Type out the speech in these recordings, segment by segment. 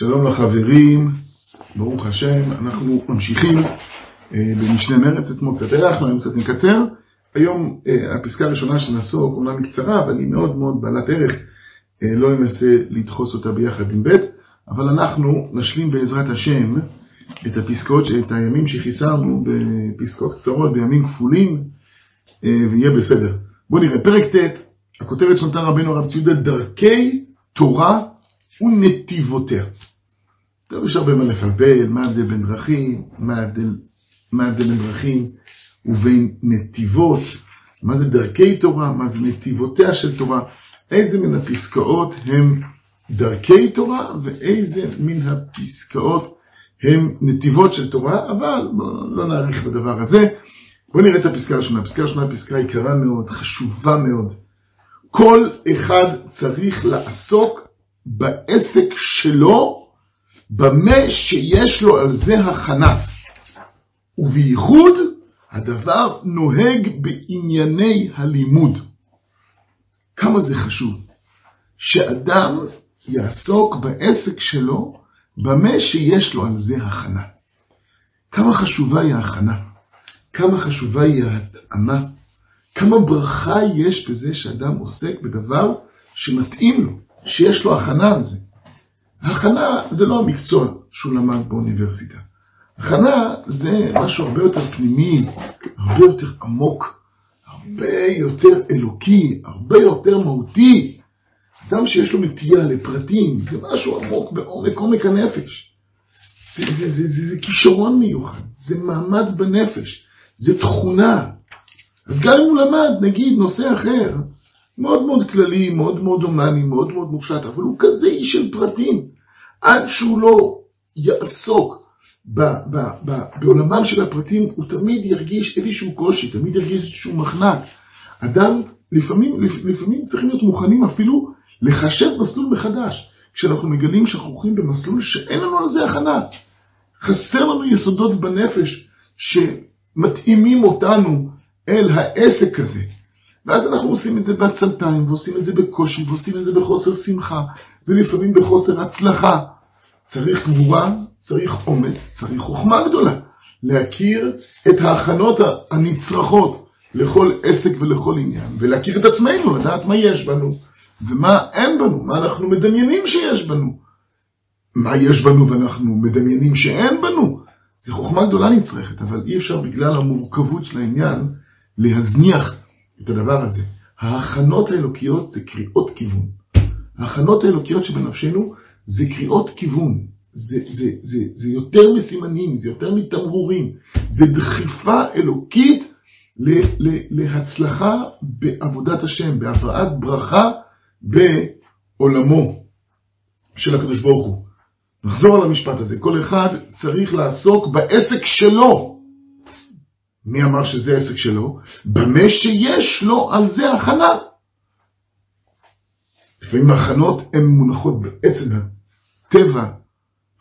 שלום לחברים, ברוך השם, אנחנו ממשיכים אה, במשנה מרץ, אתמול קצת הארכנו, היום קצת נקצר. היום אה, הפסקה הראשונה שנעסוק, אומנם היא קצרה, אבל היא מאוד מאוד בעלת ערך, אה, לא ננסה לדחוס אותה ביחד עם ב', אבל אנחנו נשלים בעזרת השם את הפסקאות, את הימים שחיסרנו בפסקאות קצרות, בימים כפולים, ויהיה בסדר. בואו נראה, פרק ט', הכותרת שנותן רבנו הרב ציודה, דרכי תורה ונתיבותיה. טוב, יש הרבה מה לפלפל, מה ההבדל בין דרכים, מה ההבדל, מה ההבדל בין דרכים ובין נתיבות, מה זה דרכי תורה, מה זה נתיבותיה של תורה, איזה מן הפסקאות הם דרכי תורה ואיזה מן הפסקאות הם נתיבות של תורה, אבל בואו לא נאריך בדבר הזה. בואו נראה את הפסקה הראשונה. הפסקה הראשונה היא פסקה יקרה מאוד, חשובה מאוד. כל אחד צריך לעסוק בעסק שלו, במה שיש לו על זה הכנה. ובייחוד הדבר נוהג בענייני הלימוד. כמה זה חשוב שאדם יעסוק בעסק שלו במה שיש לו על זה הכנה. כמה חשובה היא ההכנה, כמה חשובה היא ההתאמה, כמה ברכה יש בזה שאדם עוסק בדבר שמתאים לו. שיש לו הכנה על זה. הכנה זה לא המקצוע שהוא למד באוניברסיטה. הכנה זה משהו הרבה יותר פנימי, הרבה יותר עמוק, הרבה יותר אלוקי, הרבה יותר מהותי. אדם שיש לו נטייה לפרטים, זה משהו עמוק בעומק עומק הנפש. זה, זה, זה, זה, זה כישרון מיוחד, זה מעמד בנפש, זה תכונה. אז גם אם הוא למד, נגיד, נושא אחר, מאוד מאוד כללי, מאוד מאוד הומני, מאוד מאוד מופשט, אבל הוא כזה איש של פרטים. עד שהוא לא יעסוק ב, ב, ב, בעולמם של הפרטים, הוא תמיד ירגיש איזשהו קושי, תמיד ירגיש איזשהו מחנק. אדם, לפעמים, לפעמים צריכים להיות מוכנים אפילו לחשב מסלול מחדש, כשאנחנו מגלים שאנחנו הולכים במסלול שאין לנו על זה הכנה. חסר לנו יסודות בנפש שמתאימים אותנו אל העסק הזה. ואז אנחנו עושים את זה בעצלתיים, ועושים את זה בקושי, ועושים את זה בחוסר שמחה, ולפעמים בחוסר הצלחה. צריך גבורה, צריך אומץ, צריך חוכמה גדולה. להכיר את ההכנות הנצרכות לכל עסק ולכל עניין, ולהכיר את עצמנו, לדעת מה יש בנו, ומה אין בנו, מה אנחנו מדמיינים שיש בנו. מה יש בנו ואנחנו מדמיינים שאין בנו. זו חוכמה גדולה נצרכת, אבל אי אפשר בגלל המורכבות של העניין להזניח את הדבר הזה. ההכנות האלוקיות זה קריאות כיוון. ההכנות האלוקיות שבנפשנו זה קריאות כיוון. זה, זה, זה, זה יותר מסימנים, זה יותר מתמרורים. זה דחיפה אלוקית ל, ל, להצלחה בעבודת השם, בהבאת ברכה בעולמו של הקדוש ברוך הוא. נחזור על המשפט הזה. כל אחד צריך לעסוק בעסק שלו. מי אמר שזה עסק שלו? במה שיש לו על זה הכנה. לפעמים ההכנות הן מונחות בעצם הטבע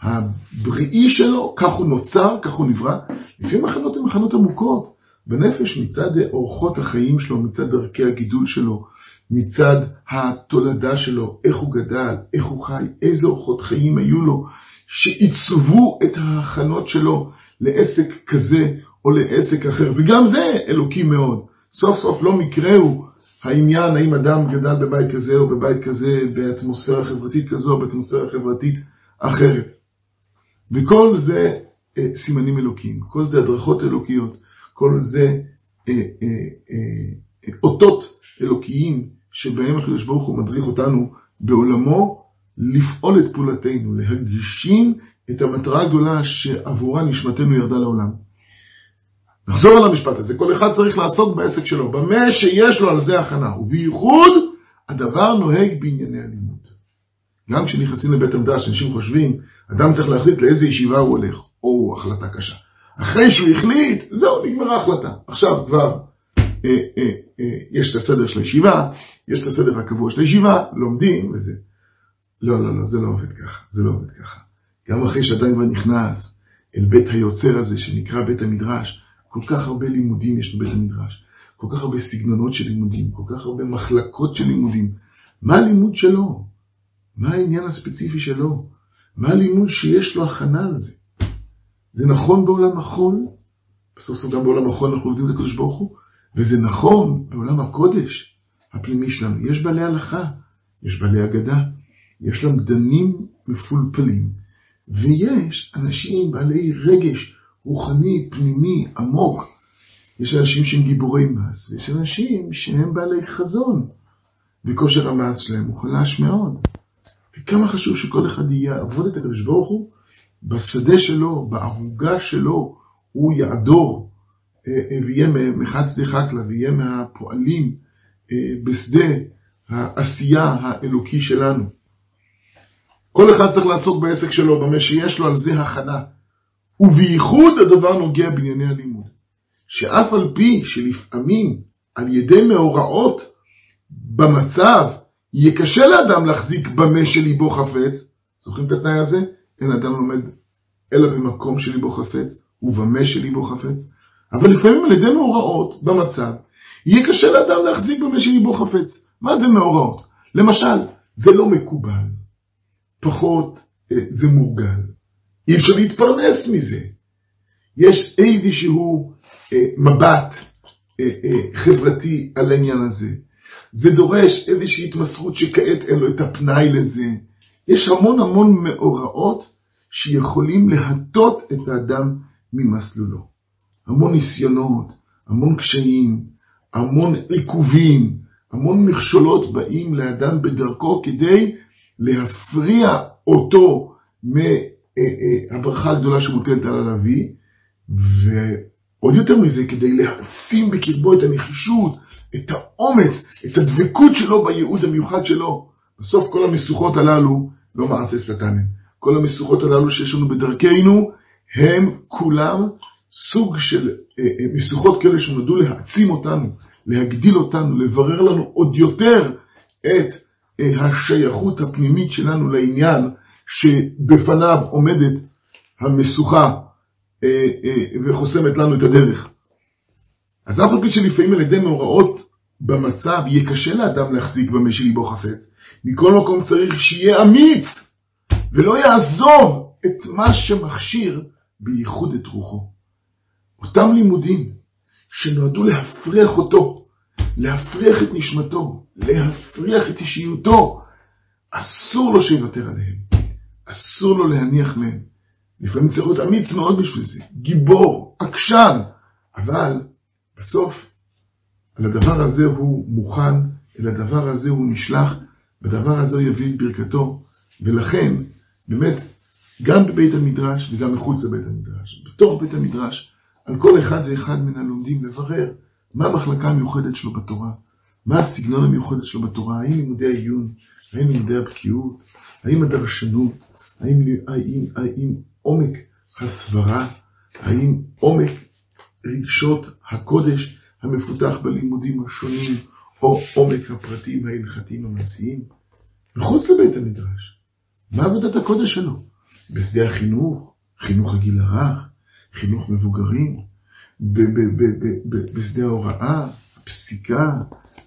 הבריאי שלו, כך הוא נוצר, כך הוא נברא. לפעמים ההכנות הן הכנות עמוקות בנפש מצד אורחות החיים שלו, מצד דרכי הגידול שלו, מצד התולדה שלו, איך הוא גדל, איך הוא חי, איזה אורחות חיים היו לו, שעיצבו את ההכנות שלו לעסק כזה או לעסק אחר, וגם זה אלוקי מאוד. סוף סוף לא מקרה הוא העניין האם אדם גדל בבית כזה או בבית כזה, באטמוספירה חברתית כזו או באטמוספירה חברתית אחרת. וכל זה אה, סימנים אלוקיים, כל זה הדרכות אלוקיות, כל זה אה, אה, אה, אותות אלוקיים שבהם הקדוש ברוך הוא מדריך אותנו בעולמו לפעול את פעולתנו, להגשים את המטרה הגדולה שעבורה נשמתנו ירדה לעולם. נחזור על המשפט הזה, כל אחד צריך לעסוק בעסק שלו, במה שיש לו על זה הכנה, ובייחוד הדבר נוהג בענייני הלימוד. גם כשנכנסים לבית המדרש, אנשים חושבים, אדם צריך להחליט לאיזה ישיבה הוא הולך, או החלטה קשה. אחרי שהוא החליט, זהו, נגמרה ההחלטה. עכשיו כבר אה, אה, אה, יש את הסדר של הישיבה, יש את הסדר הקבוע של הישיבה, לומדים וזה. לא, לא, לא, זה לא עובד ככה, זה לא עובד ככה. גם אחרי שאדם כבר נכנס אל בית היוצר הזה שנקרא בית המדרש, כל כך הרבה לימודים יש בבית המדרש, כל כך הרבה סגנונות של לימודים, כל כך הרבה מחלקות של לימודים. מה הלימוד שלו? מה העניין הספציפי שלו? מה הלימוד שיש לו הכנה על זה? זה נכון בעולם החול, בסוף סוף גם בעולם החול אנחנו עובדים את הקדוש ברוך הוא, וזה נכון בעולם הקודש הפנימי שלנו. יש בעלי הלכה, יש בעלי אגדה, יש למדנים מפולפלים, ויש אנשים בעלי רגש רוחני, פנימי, עמוק. יש אנשים שהם גיבורי מס, ויש אנשים שהם בעלי חזון, וכושר המס שלהם הוא חלש מאוד. וכמה חשוב שכל אחד יעבוד את הקדוש ברוך הוא בשדה שלו, בערוגה שלו, הוא יעדור אה, אה, ויהיה מחד שדה חקלה ויהיה מהפועלים אה, בשדה העשייה האלוקי שלנו. כל אחד צריך לעסוק בעסק שלו, במה שיש לו על זה הכנה. ובייחוד הדבר נוגע בענייני הלימוד. שאף על פי שלפעמים על ידי מאורעות במצב יהיה קשה לאדם להחזיק במה שליבו חפץ, זוכרים את התנאי הזה? אין אדם לומד אלא במקום שליבו חפץ ובמה שליבו חפץ. אבל לפעמים על ידי מאורעות במצב יהיה קשה לאדם להחזיק במה שליבו חפץ. מה זה מאורעות? למשל, זה לא מקובל, פחות אה, זה מורגל, אי אפשר להתפרנס מזה. יש איזשהו אה, מבט אה, אה, חברתי על העניין הזה. זה דורש איזושהי התמסרות שכעת אין לו את הפנאי לזה. יש המון המון מאורעות שיכולים להטות את האדם ממסלולו. המון ניסיונות, המון קשיים, המון עיכובים, המון מכשולות באים לאדם בדרכו כדי להפריע אותו מהברכה הגדולה שמוטלת על הנביא, ועוד יותר מזה, כדי להעצים בקרבו את הנחישות, את האומץ, את הדבקות שלו בייעוד המיוחד שלו. בסוף כל המשוכות הללו לא מעשה שטן כל המשוכות הללו שיש לנו בדרכנו, הם כולם סוג של אה, אה, משוכות כאלה שנועדו להעצים אותנו, להגדיל אותנו, לברר לנו עוד יותר את אה, השייכות הפנימית שלנו לעניין שבפניו עומדת המשוכה וחוסמת לנו את הדרך. אז אף פי שלפעמים על ידי מאורעות במצב יהיה קשה לאדם להחזיק במה שליבו חפץ, מכל מקום צריך שיהיה אמיץ ולא יעזוב את מה שמכשיר בייחוד את רוחו. אותם לימודים שנועדו להפריח אותו, להפריח את נשמתו, להפריח את אישיותו, אסור לו שיוותר עליהם, אסור לו להניח מהם. לפעמים צריך להיות אמיץ מאוד בשביל זה, גיבור, עקשן, אבל בסוף על הדבר הזה הוא מוכן, אל הדבר הזה הוא נשלח, בדבר הזה הוא יביא את ברכתו, ולכן באמת גם בבית המדרש וגם מחוץ לבית המדרש, בתוך בית המדרש, על כל אחד ואחד מן הלומדים לברר מה המחלקה המיוחדת שלו בתורה, מה הסגנון המיוחד שלו בתורה, האם לימודי העיון, האם לימודי הבקיאות, האם הדרשנות, האם, האם, האם עומק הסברה, האם עומק רגשות הקודש המפותח בלימודים השונים, או עומק הפרטים ההלכתיים המעשיים. מחוץ לבית המדרש, מה עבודת הקודש שלו? בשדה החינוך, חינוך הגיל הרך, חינוך מבוגרים, בשדה ההוראה, הפסיקה,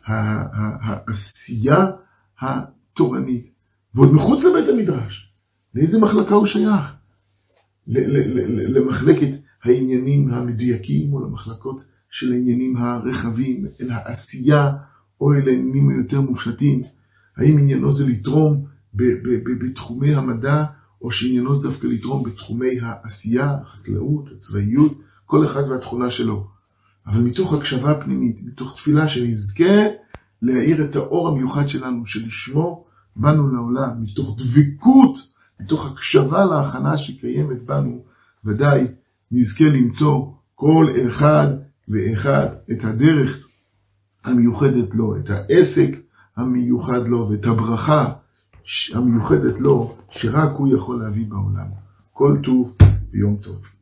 העשייה התורנית, ועוד מחוץ לבית המדרש. לאיזה מחלקה הוא שייך? למחלקת העניינים המדויקים או למחלקות של העניינים הרחבים, אל העשייה או אל העניינים היותר מופשטים? האם עניינו זה לתרום בתחומי המדע או שעניינו זה דווקא לתרום בתחומי העשייה, החקלאות, הצבאיות, כל אחד והתכונה שלו. אבל מתוך הקשבה פנימית, מתוך תפילה שנזכה להאיר את האור המיוחד שלנו, שלשמו באנו לעולם, מתוך דבקות, מתוך הקשבה להכנה שקיימת בנו, ודאי נזכה למצוא כל אחד ואחד את הדרך המיוחדת לו, את העסק המיוחד לו ואת הברכה המיוחדת לו, שרק הוא יכול להביא בעולם. כל טוב ויום טוב.